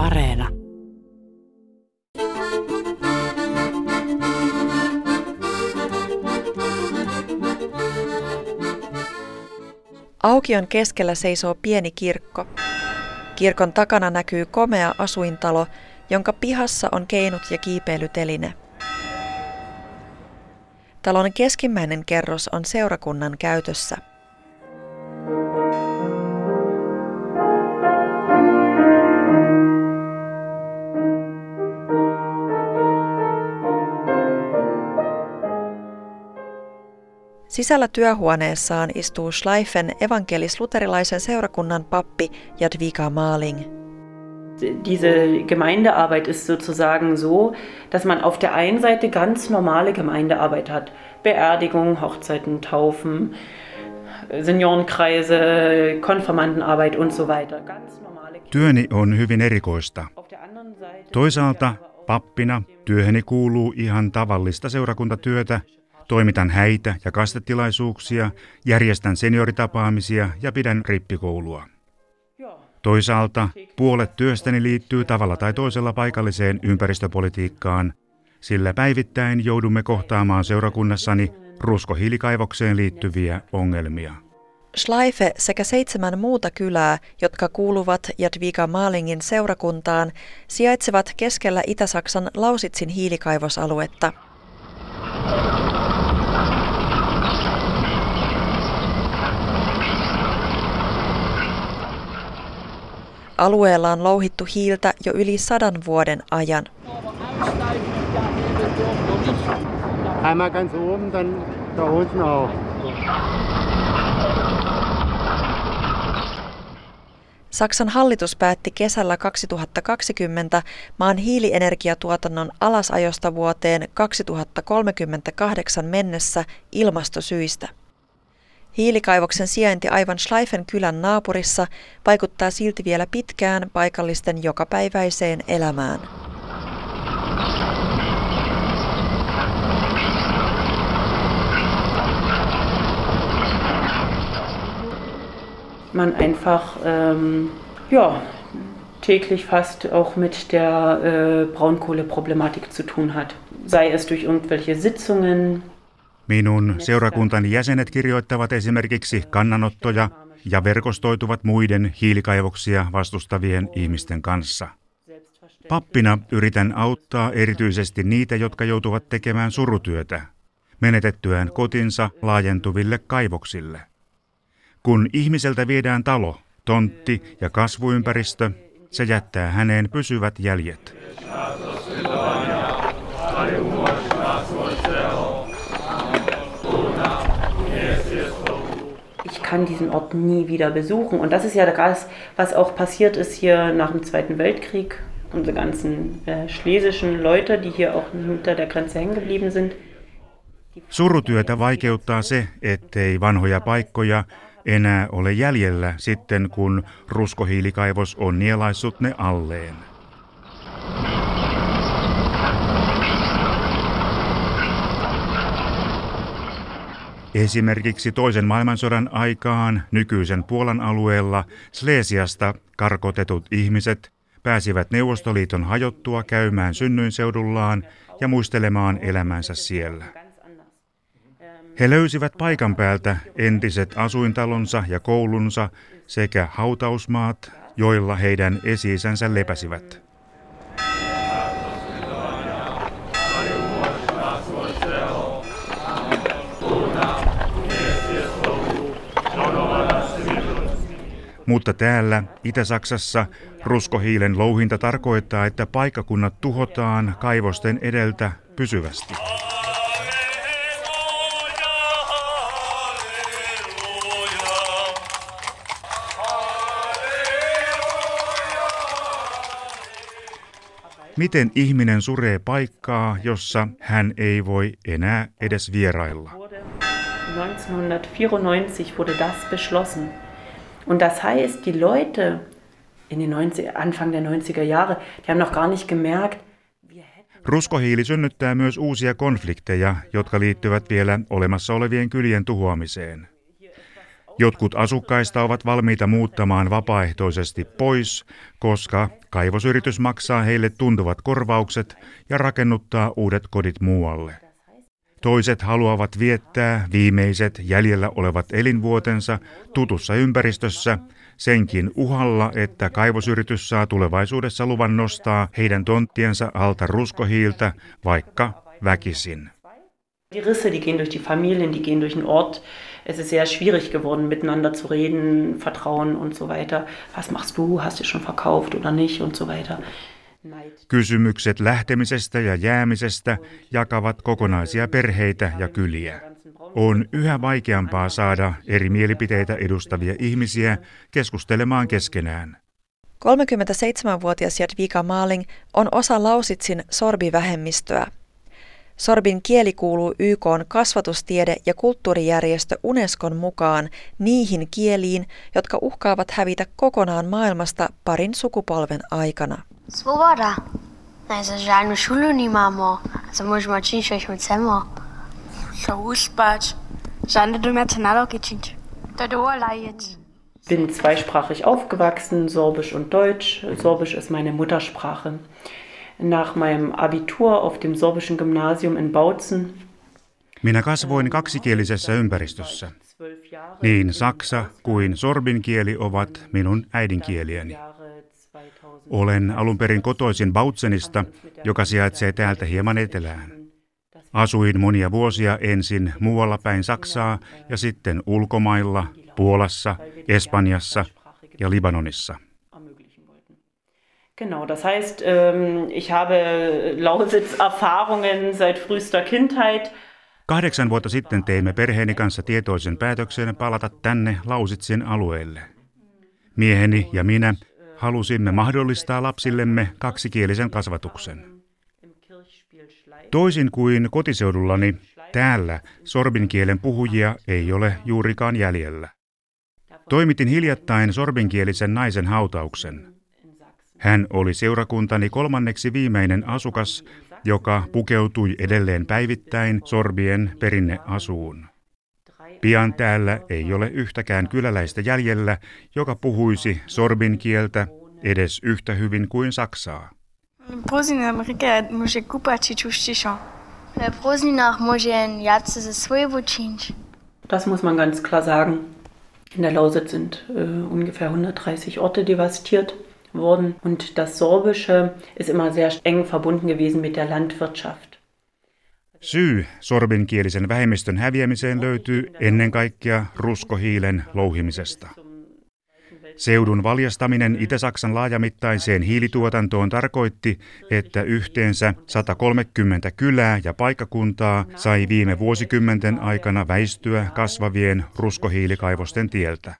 Areena. Aukion keskellä seisoo pieni kirkko. Kirkon takana näkyy komea asuintalo, jonka pihassa on keinut ja kiipeilyteline. Talon keskimmäinen kerros on seurakunnan käytössä. Sisällä työhuoneessaan istuu Schleifen evankelis-luterilaisen seurakunnan pappi Jadwiga Maling. Diese Gemeindearbeit ist sozusagen so, dass man auf der einen Seite ganz normale Gemeindearbeit hat. Beerdigung, Hochzeiten, Taufen, Seniorenkreise, Konfirmandenarbeit und so weiter. Ganz normale Työni on hyvin erikoista. Toisaalta pappina työhöni kuuluu ihan tavallista seurakuntatyötä, Toimitan häitä ja kastetilaisuuksia, järjestän senioritapaamisia ja pidän rippikoulua. Toisaalta puolet työstäni liittyy tavalla tai toisella paikalliseen ympäristöpolitiikkaan, sillä päivittäin joudumme kohtaamaan seurakunnassani ruskohiilikaivokseen liittyviä ongelmia. Schleife sekä seitsemän muuta kylää, jotka kuuluvat Jadwiga Maalingin seurakuntaan, sijaitsevat keskellä Itä-Saksan Lausitsin hiilikaivosaluetta. Alueella on louhittu hiiltä jo yli sadan vuoden ajan. Saksan hallitus päätti kesällä 2020 maan hiilienergiatuotannon alasajosta vuoteen 2038 mennessä ilmastosyistä. Hiilikaivoksen sijainti aivan Schleifen kylän naapurissa vaikuttaa silti vielä pitkään paikallisten jokapäiväiseen elämään. Man einfach ähm, ja, täglich fast auch mit der äh, Braunkohleproblematik zu tun hat. Sei es durch irgendwelche Sitzungen, Minun seurakuntani jäsenet kirjoittavat esimerkiksi kannanottoja ja verkostoituvat muiden hiilikaivoksia vastustavien ihmisten kanssa. Pappina yritän auttaa erityisesti niitä, jotka joutuvat tekemään surutyötä, menetettyään kotinsa laajentuville kaivoksille. Kun ihmiseltä viedään talo, tontti ja kasvuympäristö, se jättää häneen pysyvät jäljet. Kann diesen Ort nie wieder besuchen. Und das ist ja das, was auch passiert ist hier nach dem Zweiten Weltkrieg. Unsere ganzen äh, schlesischen Leute, die hier auch hinter der Grenze hängen geblieben sind. Surutyötä vaikeuttaa se, ettei vanhoja paikkoja enää ole jäljellä sitten, kun ruskohiilikaivos on nielaissut ne alleen. Esimerkiksi toisen maailmansodan aikaan nykyisen Puolan alueella Slesiasta karkotetut ihmiset pääsivät Neuvostoliiton hajottua käymään synnyinseudulaan ja muistelemaan elämänsä siellä. He löysivät paikan päältä entiset asuintalonsa ja koulunsa sekä hautausmaat, joilla heidän esi-isänsä lepäsivät. Mutta täällä Itä-Saksassa ruskohiilen louhinta tarkoittaa, että paikkakunnat tuhotaan kaivosten edeltä pysyvästi. Miten ihminen suree paikkaa, jossa hän ei voi enää edes vierailla? 1994 wurde das beschlossen. Und das heißt, die Leute in den 90, Anfang der 90er Jahre, die haben noch gar nicht gemerkt, Ruskohiili synnyttää myös uusia konflikteja, jotka liittyvät vielä olemassa olevien kylien tuhoamiseen. Jotkut asukkaista ovat valmiita muuttamaan vapaaehtoisesti pois, koska kaivosyritys maksaa heille tuntuvat korvaukset ja rakennuttaa uudet kodit muualle. Toiset haluavat viettää viimeiset jäljellä olevat elinvuotensa tutussa ympäristössä senkin uhalla, että kaivosyritys saa tulevaisuudessa luvan nostaa heidän tonttiensa alta ruskohiiltä, vaikka väkisin. Die Risse, die gehen durch die Familien, die gehen durch den Ort. Es ist sehr schwierig geworden, miteinander zu reden, Vertrauen und so weiter. Was machst du? Hast du schon verkauft oder nicht? Und so weiter. Kysymykset lähtemisestä ja jäämisestä jakavat kokonaisia perheitä ja kyliä. On yhä vaikeampaa saada eri mielipiteitä edustavia ihmisiä keskustelemaan keskenään. 37-vuotias Jadwiga Maaling on osa Lausitsin sorbivähemmistöä. Sorbin kieli kuuluu YK kasvatustiede- ja kulttuurijärjestö Unescon mukaan niihin kieliin, jotka uhkaavat hävitä kokonaan maailmasta parin sukupolven aikana. Svoboda. Naj za žalno šolo nimamo, za možemo činiti, če chcemo. Še uspać. Żadne do nalogi czynić. To dołajeć. Bin zweisprachig aufgewachsen, Sorbisch und Deutsch. Sorbisch ist meine Muttersprache. Nach meinem Abitur auf dem sorbischen Gymnasium in Bautzen. Minä kasvoin kaksikielisessä ympäristössä. Niin saksa kuin sorbin kieli ovat minun äidinkieliäni. Olen alun perin kotoisin Bautsenista, joka sijaitsee täältä hieman etelään. Asuin monia vuosia ensin muualla päin Saksaa ja sitten ulkomailla, Puolassa, Espanjassa ja Libanonissa. Genau, das heißt, ähm, ich habe Lausitz-Erfahrungen seit frühester Kindheit. Kahdeksan vuotta sitten teimme perheeni kanssa tietoisen päätöksen palata tänne Lausitsin alueelle. Mieheni ja minä halusimme mahdollistaa lapsillemme kaksikielisen kasvatuksen. Toisin kuin kotiseudullani, täällä sorbinkielen puhujia ei ole juurikaan jäljellä. Toimitin hiljattain sorbinkielisen naisen hautauksen. Hän oli seurakuntani kolmanneksi viimeinen asukas, joka pukeutui edelleen päivittäin sorbien perinneasuun. Pian täällä ei ole yhtäkään kyläläistä jäljellä, joka puhuisi sorbin kieltä edes yhtä hyvin kuin saksaa. Das muss man ganz klar sagen. In der Lausitz sind äh, ungefähr 130 Orte devastiert worden und das Sorbische ist immer sehr eng verbunden gewesen mit der Landwirtschaft. Syy sorbinkielisen vähemmistön häviämiseen löytyy ennen kaikkea ruskohiilen louhimisesta. Seudun valjastaminen Itä-Saksan laajamittaiseen hiilituotantoon tarkoitti, että yhteensä 130 kylää ja paikkakuntaa sai viime vuosikymmenten aikana väistyä kasvavien ruskohiilikaivosten tieltä.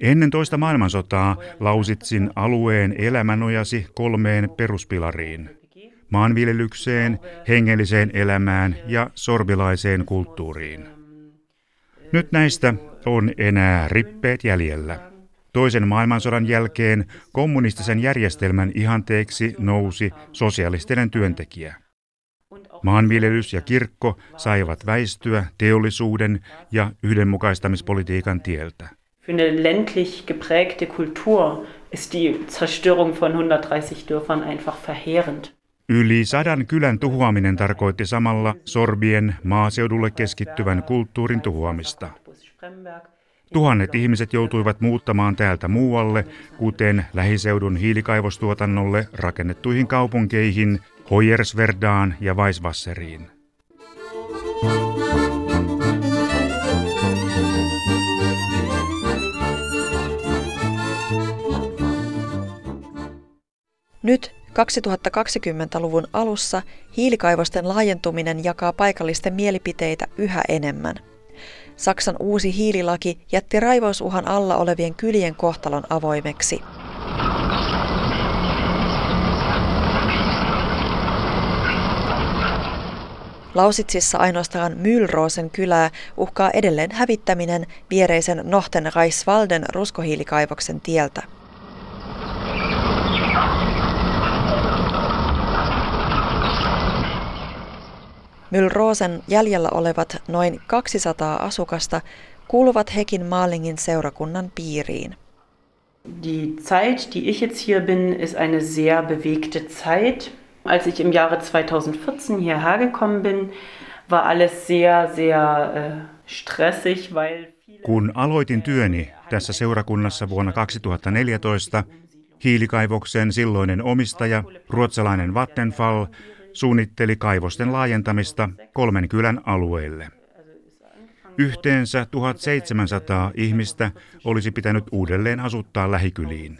Ennen toista maailmansotaa Lausitsin alueen elämä nojasi kolmeen peruspilariin. Maanviljelykseen, hengelliseen elämään ja sorbilaiseen kulttuuriin. Nyt näistä on enää rippeet jäljellä. Toisen maailmansodan jälkeen kommunistisen järjestelmän ihanteeksi nousi sosialistinen työntekijä. Maanviljelys ja kirkko saivat väistyä teollisuuden ja yhdenmukaistamispolitiikan tieltä. Kultur ist die Zerstörung von 130 Dörfern einfach verheerend. Yli sadan kylän tuhoaminen tarkoitti samalla sorbien maaseudulle keskittyvän kulttuurin tuhoamista. Tuhannet ihmiset joutuivat muuttamaan täältä muualle, kuten lähiseudun hiilikaivostuotannolle rakennettuihin kaupunkeihin, Hoyersverdaan ja Weiswasseriin. Nyt 2020-luvun alussa hiilikaivosten laajentuminen jakaa paikallisten mielipiteitä yhä enemmän. Saksan uusi hiililaki jätti raivausuhan alla olevien kylien kohtalon avoimeksi. Lausitsissa ainoastaan Mühlrosen kylää uhkaa edelleen hävittäminen viereisen Nohten Reiswalden ruskohiilikaivoksen tieltä. Mylrosen jäljellä olevat noin 200 asukasta kuuluvat hekin Maalingin seurakunnan piiriin. Die Zeit, die ich jetzt hier bin, ist eine sehr bewegte Zeit. Als ich im Jahre 2014 hierher gekommen bin, war alles sehr, sehr äh, stressig, weil Kun aloitin työni tässä seurakunnassa vuonna 2014, hiilikaivoksen silloinen omistaja, ruotsalainen Vattenfall, suunnitteli kaivosten laajentamista kolmen kylän alueelle. Yhteensä 1700 ihmistä olisi pitänyt uudelleen asuttaa lähikyliin.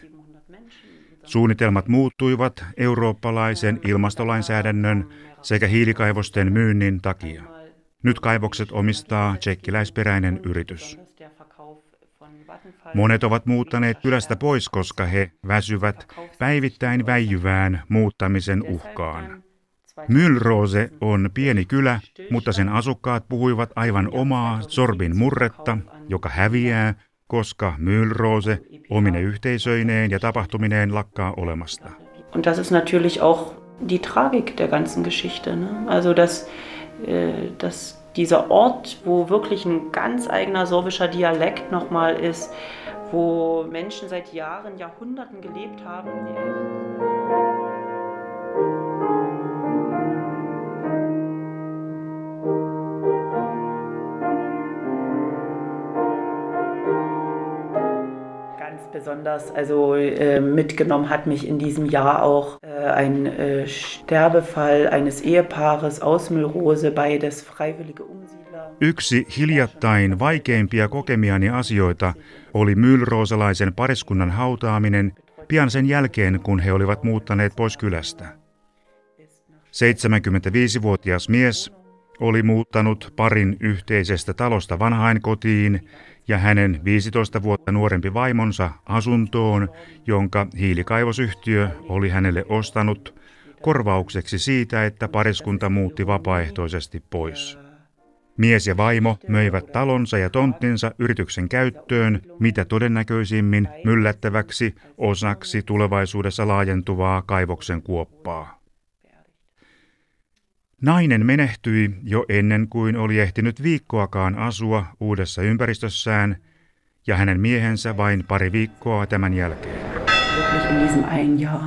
Suunnitelmat muuttuivat eurooppalaisen ilmastolainsäädännön sekä hiilikaivosten myynnin takia. Nyt kaivokset omistaa tsekkiläisperäinen yritys. Monet ovat muuttaneet kylästä pois, koska he väsyvät päivittäin väijyvään muuttamisen uhkaan. Mylrose on pieni kylä, mutta sen asukkaat puhuivat aivan omaa sorbin murretta, joka häviää, koska Mylrose omine yhteisöineen ja tapahtumineen lakkaa olemasta. Und das ist natürlich auch die Tragik der ganzen Geschichte. Ne? Also, dass, äh, dass dieser Ort, wo wirklich ein ganz eigener sorbischer Dialekt nochmal ist, wo Menschen seit Jahren, Jahrhunderten gelebt haben. Besonders also äh, mitgenommen hat mich in diesem Jahr auch äh, ein äh, Sterbefall eines Ehepaares aus Müllrose, beides freiwillige Umsiedler. Yksi hiljattain vaikeimpia kokemiani asioita oli myllroosalaisen pariskunnan hautaaminen pian sen jälkeen, kun he olivat muuttaneet pois kylästä. 75-vuotias mies oli muuttanut parin yhteisestä talosta vanhainkotiin ja hänen 15 vuotta nuorempi vaimonsa asuntoon, jonka hiilikaivosyhtiö oli hänelle ostanut korvaukseksi siitä, että pariskunta muutti vapaaehtoisesti pois. Mies ja vaimo möivät talonsa ja tonttinsa yrityksen käyttöön, mitä todennäköisimmin myllättäväksi osaksi tulevaisuudessa laajentuvaa kaivoksen kuoppaa. Nainen menehtyi jo ennen kuin oli ehtinyt viikkoakaan asua uudessa ympäristössään ja hänen miehensä vain pari viikkoa tämän jälkeen. in diesem ein Jahr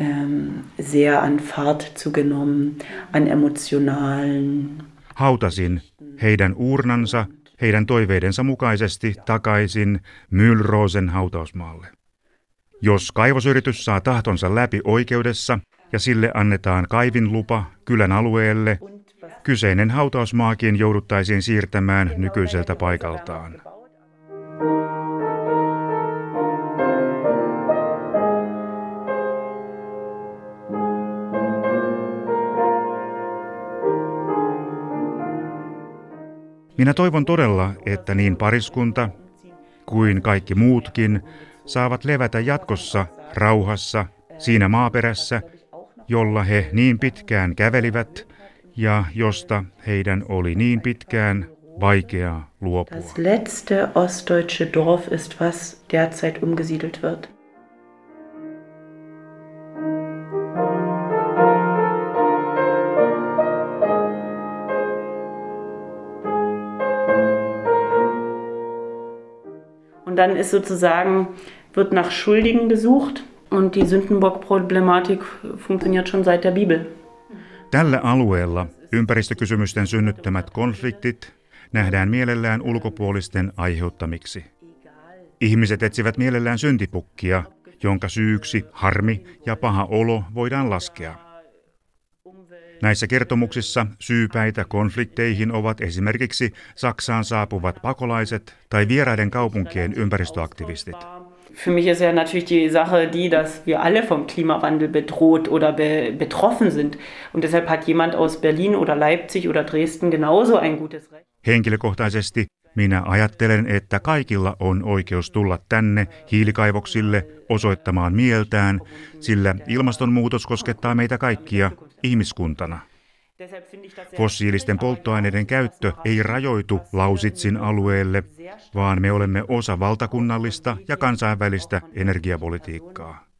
ähm, sehr an Fahrt zugenommen, an emotionalen. Hautasin heidän uurnansa heidän toiveidensa mukaisesti takaisin Mylrosen hautausmaalle. Jos kaivosyritys saa tahtonsa läpi oikeudessa, ja sille annetaan kaivinlupa kylän alueelle, kyseinen hautausmaakin jouduttaisiin siirtämään nykyiseltä paikaltaan. Minä toivon todella, että niin pariskunta kuin kaikki muutkin saavat levätä jatkossa rauhassa siinä maaperässä, jolla he niin pitkään kävelivät ja josta heidän oli niin pitkään vaikeaa luopua. Das letzte ostdeutsche Dorf ist, was derzeit umgesiedelt wird. Und dann ist sozusagen, wird nach Schuldigen gesucht Und die Sündenbock-Problematik funktioniert schon seit der Bibel. Tällä alueella ympäristökysymysten synnyttämät konfliktit nähdään mielellään ulkopuolisten aiheuttamiksi. Ihmiset etsivät mielellään syntipukkia, jonka syyksi harmi ja paha olo voidaan laskea. Näissä kertomuksissa syypäitä konflikteihin ovat esimerkiksi Saksaan saapuvat pakolaiset tai vieraiden kaupunkien ympäristöaktivistit. Für mich ist ja natürlich die Sache die, dass wir alle vom Klimawandel bedroht oder be betroffen sind. Und deshalb hat jemand aus Berlin oder Leipzig oder Dresden genauso ein gutes Recht. Henkilökohtaisesti minä ajattelen, että kaikilla on oikeus tulla tänne hiilikaivoksille osoittamaan mieltään, sillä ilmastonmuutos koskettaa meitä kaikkia ihmiskuntana. Fossiilisten polttoaineiden käyttö ei rajoitu Lausitsin alueelle, vaan me olemme osa valtakunnallista ja kansainvälistä energiapolitiikkaa.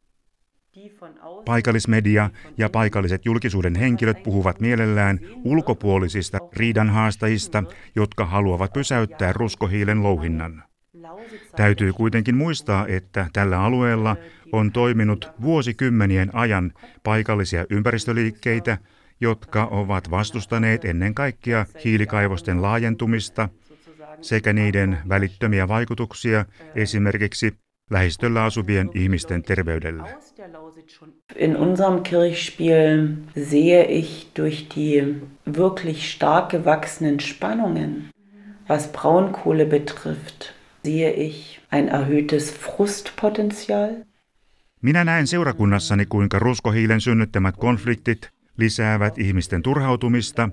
Paikallismedia ja paikalliset julkisuuden henkilöt puhuvat mielellään ulkopuolisista riidanhaastajista, jotka haluavat pysäyttää ruskohiilen louhinnan. Täytyy kuitenkin muistaa, että tällä alueella on toiminut vuosikymmenien ajan paikallisia ympäristöliikkeitä, jotka ovat vastustaneet ennen kaikkea hiilikaivosten laajentumista sekä niiden välittömiä vaikutuksia esimerkiksi lähistöllä asuvien ihmisten terveydelle. In unserem Kirchspiel sehe ich durch die wirklich stark gewachsenen Spannungen, was Braunkohle betrifft, sehe ich ein erhöhtes Frustpotenzial. Minä näen seurakunnassani, kuinka ruskohiilen synnyttämät konfliktit lisäävät ihmisten turhautumista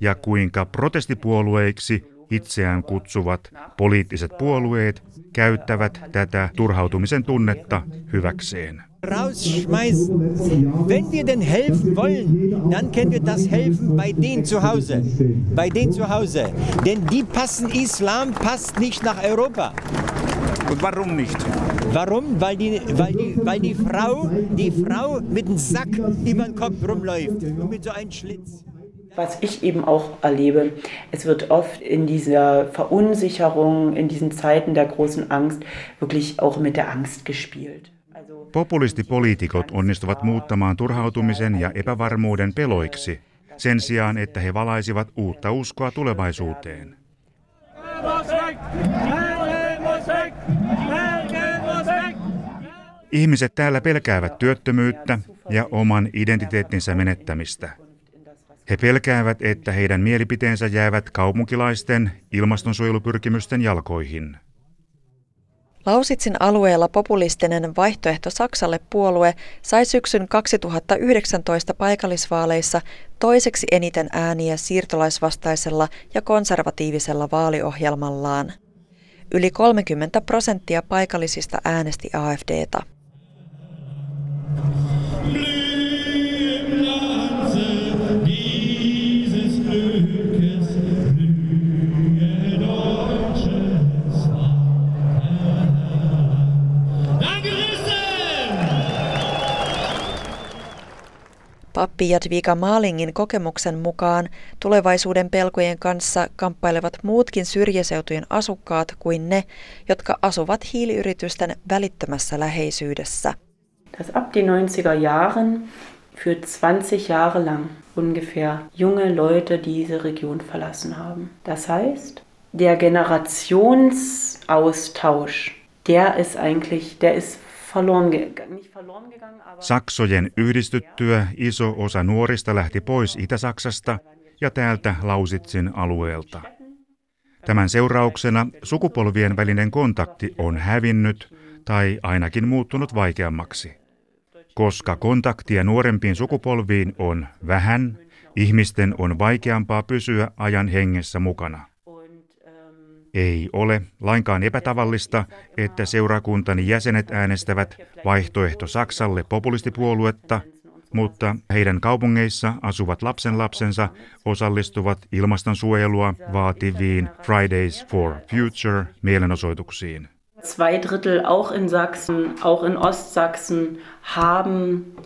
ja kuinka protestipuolueiksi itseään kutsuvat poliittiset puolueet käyttävät tätä turhautumisen tunnetta hyväkseen. Rausschmeißen. Wenn wir denn helfen wollen, dann können wir das helfen bei denen zu Hause. Bei denen zu Hause. Denn die passen, Islam passt nicht nach Europa. Und warum nicht? Warum? Weil die, weil die, weil die, Frau, die Frau mit dem Sack über den Kopf rumläuft und mit so einem Schlitz. Was ich eben auch erlebe, es wird oft in dieser Verunsicherung, in diesen Zeiten der großen Angst, wirklich auch mit der Angst gespielt. Populistipoliitikot onnistuvat muuttamaan turhautumisen ja epävarmuuden peloiksi, sen sijaan että he valaisivat uutta uskoa tulevaisuuteen. Ihmiset täällä pelkäävät työttömyyttä ja oman identiteettinsä menettämistä. He pelkäävät, että heidän mielipiteensä jäävät kaupunkilaisten ilmastonsuojelupyrkimysten jalkoihin. Lausitsin alueella populistinen vaihtoehto Saksalle puolue sai syksyn 2019 paikallisvaaleissa toiseksi eniten ääniä siirtolaisvastaisella ja konservatiivisella vaaliohjelmallaan. Yli 30 prosenttia paikallisista äänesti AFDta. Pappi Jadviga Maalingin kokemuksen mukaan tulevaisuuden pelkojen kanssa kamppailevat muutkin syrjäseutujen asukkaat kuin ne, jotka asuvat hiiliyritysten välittömässä läheisyydessä. Das ab den 90er Jahren für 20 Jahre lang ungefähr junge Leute diese Region verlassen haben. Das heißt, der Generationsaustausch, der ist eigentlich, der ist Saksojen yhdistyttyä iso osa nuorista lähti pois Itä-Saksasta ja täältä Lausitsin alueelta. Tämän seurauksena sukupolvien välinen kontakti on hävinnyt tai ainakin muuttunut vaikeammaksi. Koska kontaktia nuorempiin sukupolviin on vähän, ihmisten on vaikeampaa pysyä ajan hengessä mukana. Ei ole lainkaan epätavallista, että seurakuntani jäsenet äänestävät vaihtoehto Saksalle populistipuoluetta, mutta heidän kaupungeissa asuvat lapsenlapsensa osallistuvat ilmastonsuojelua vaativiin Fridays for Future mielenosoituksiin. Zwei Drittel auch in Sachsen, auch in Ostsachsen haben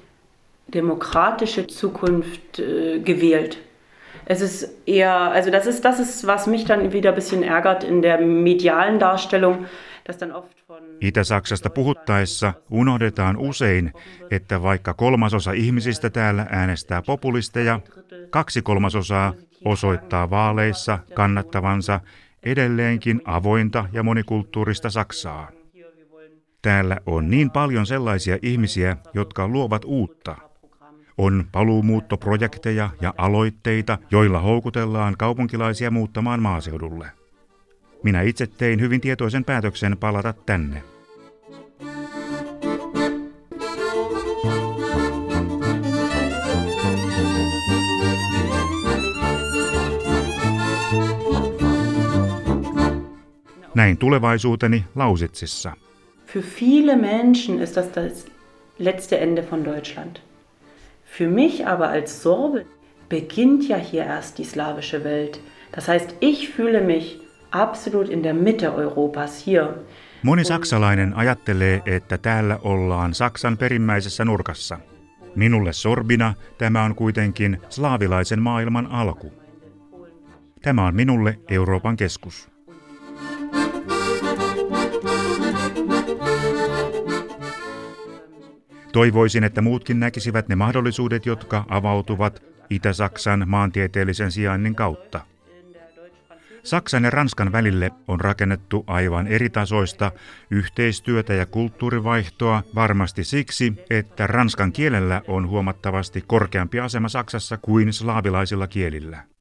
demokratische Zukunft äh, gewählt. Es ist eher, also das ist, das ist, was mich dann wieder ein bisschen ärgert in der medialen Darstellung, dass dann oft von Itä-Saksasta puhuttaessa unohdetaan usein, että vaikka kolmasosa ihmisistä täällä äänestää populisteja, kaksi kolmasosaa osoittaa vaaleissa kannattavansa edelleenkin avointa ja monikulttuurista Saksaa. Täällä on niin paljon sellaisia ihmisiä, jotka luovat uutta – on paluumuuttoprojekteja ja aloitteita, joilla houkutellaan kaupunkilaisia muuttamaan maaseudulle. Minä itse tein hyvin tietoisen päätöksen palata tänne. Näin tulevaisuuteni Lausitsissa. Für viele Menschen ist das das letzte Ende von Deutschland. Für mich aber als Sorbe beginnt ja hier erst die slawische Welt. Das heißt, ich fühle mich absolut in der Mitte Europas hier. Moni saksalainen ajattelee, että täällä ollaan Saksan perimmäisessä nurkassa. Minulle sorbina tämä on kuitenkin slaavilaisen maailman alku. Tämä on minulle Euroopan keskus. Toivoisin, että muutkin näkisivät ne mahdollisuudet, jotka avautuvat Itä-Saksan maantieteellisen sijainnin kautta. Saksan ja Ranskan välille on rakennettu aivan eri tasoista yhteistyötä ja kulttuurivaihtoa varmasti siksi, että ranskan kielellä on huomattavasti korkeampi asema Saksassa kuin slaavilaisilla kielillä.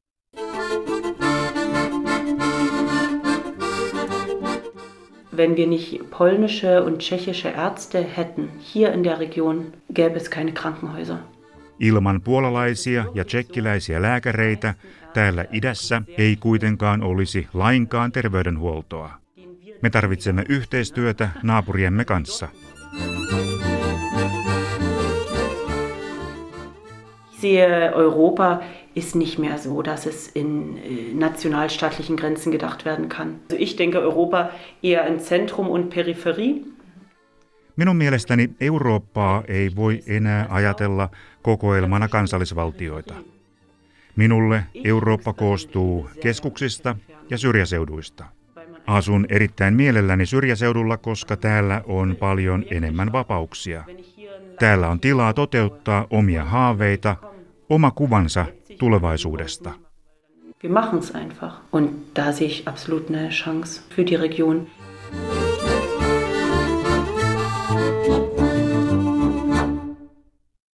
Wenn wir nicht polnische und tschechische Ärzte hätten hier in der Region, gäbe es keine Krankenhäuser. Ilman puolalaisia ja tsekkiläisiä lääkäreitä täällä idässä ei kuitenkaan olisi lainkaan terveydenhuoltoa. Me tarvitsemme yhteistyötä naapuriemme kanssa. Sehe, Europa ist nicht mehr so, dass es in äh, nationalstaatlichen Grenzen gedacht werden kann. Also ich denke Europa eher in Zentrum und Peripherie. Minun mielestäni Eurooppaa ei voi enää ajatella kokoelmana kansallisvaltioita. Minulle Eurooppa koostuu keskuksista ja syrjäseuduista. Asun erittäin mielelläni syrjäseudulla, koska täällä on paljon enemmän vapauksia. Täällä on tilaa toteuttaa omia haaveita, oma kuvansa tulevaisuudesta. Wir machen es einfach. Und da sehe ich absolut eine Chance für die Region.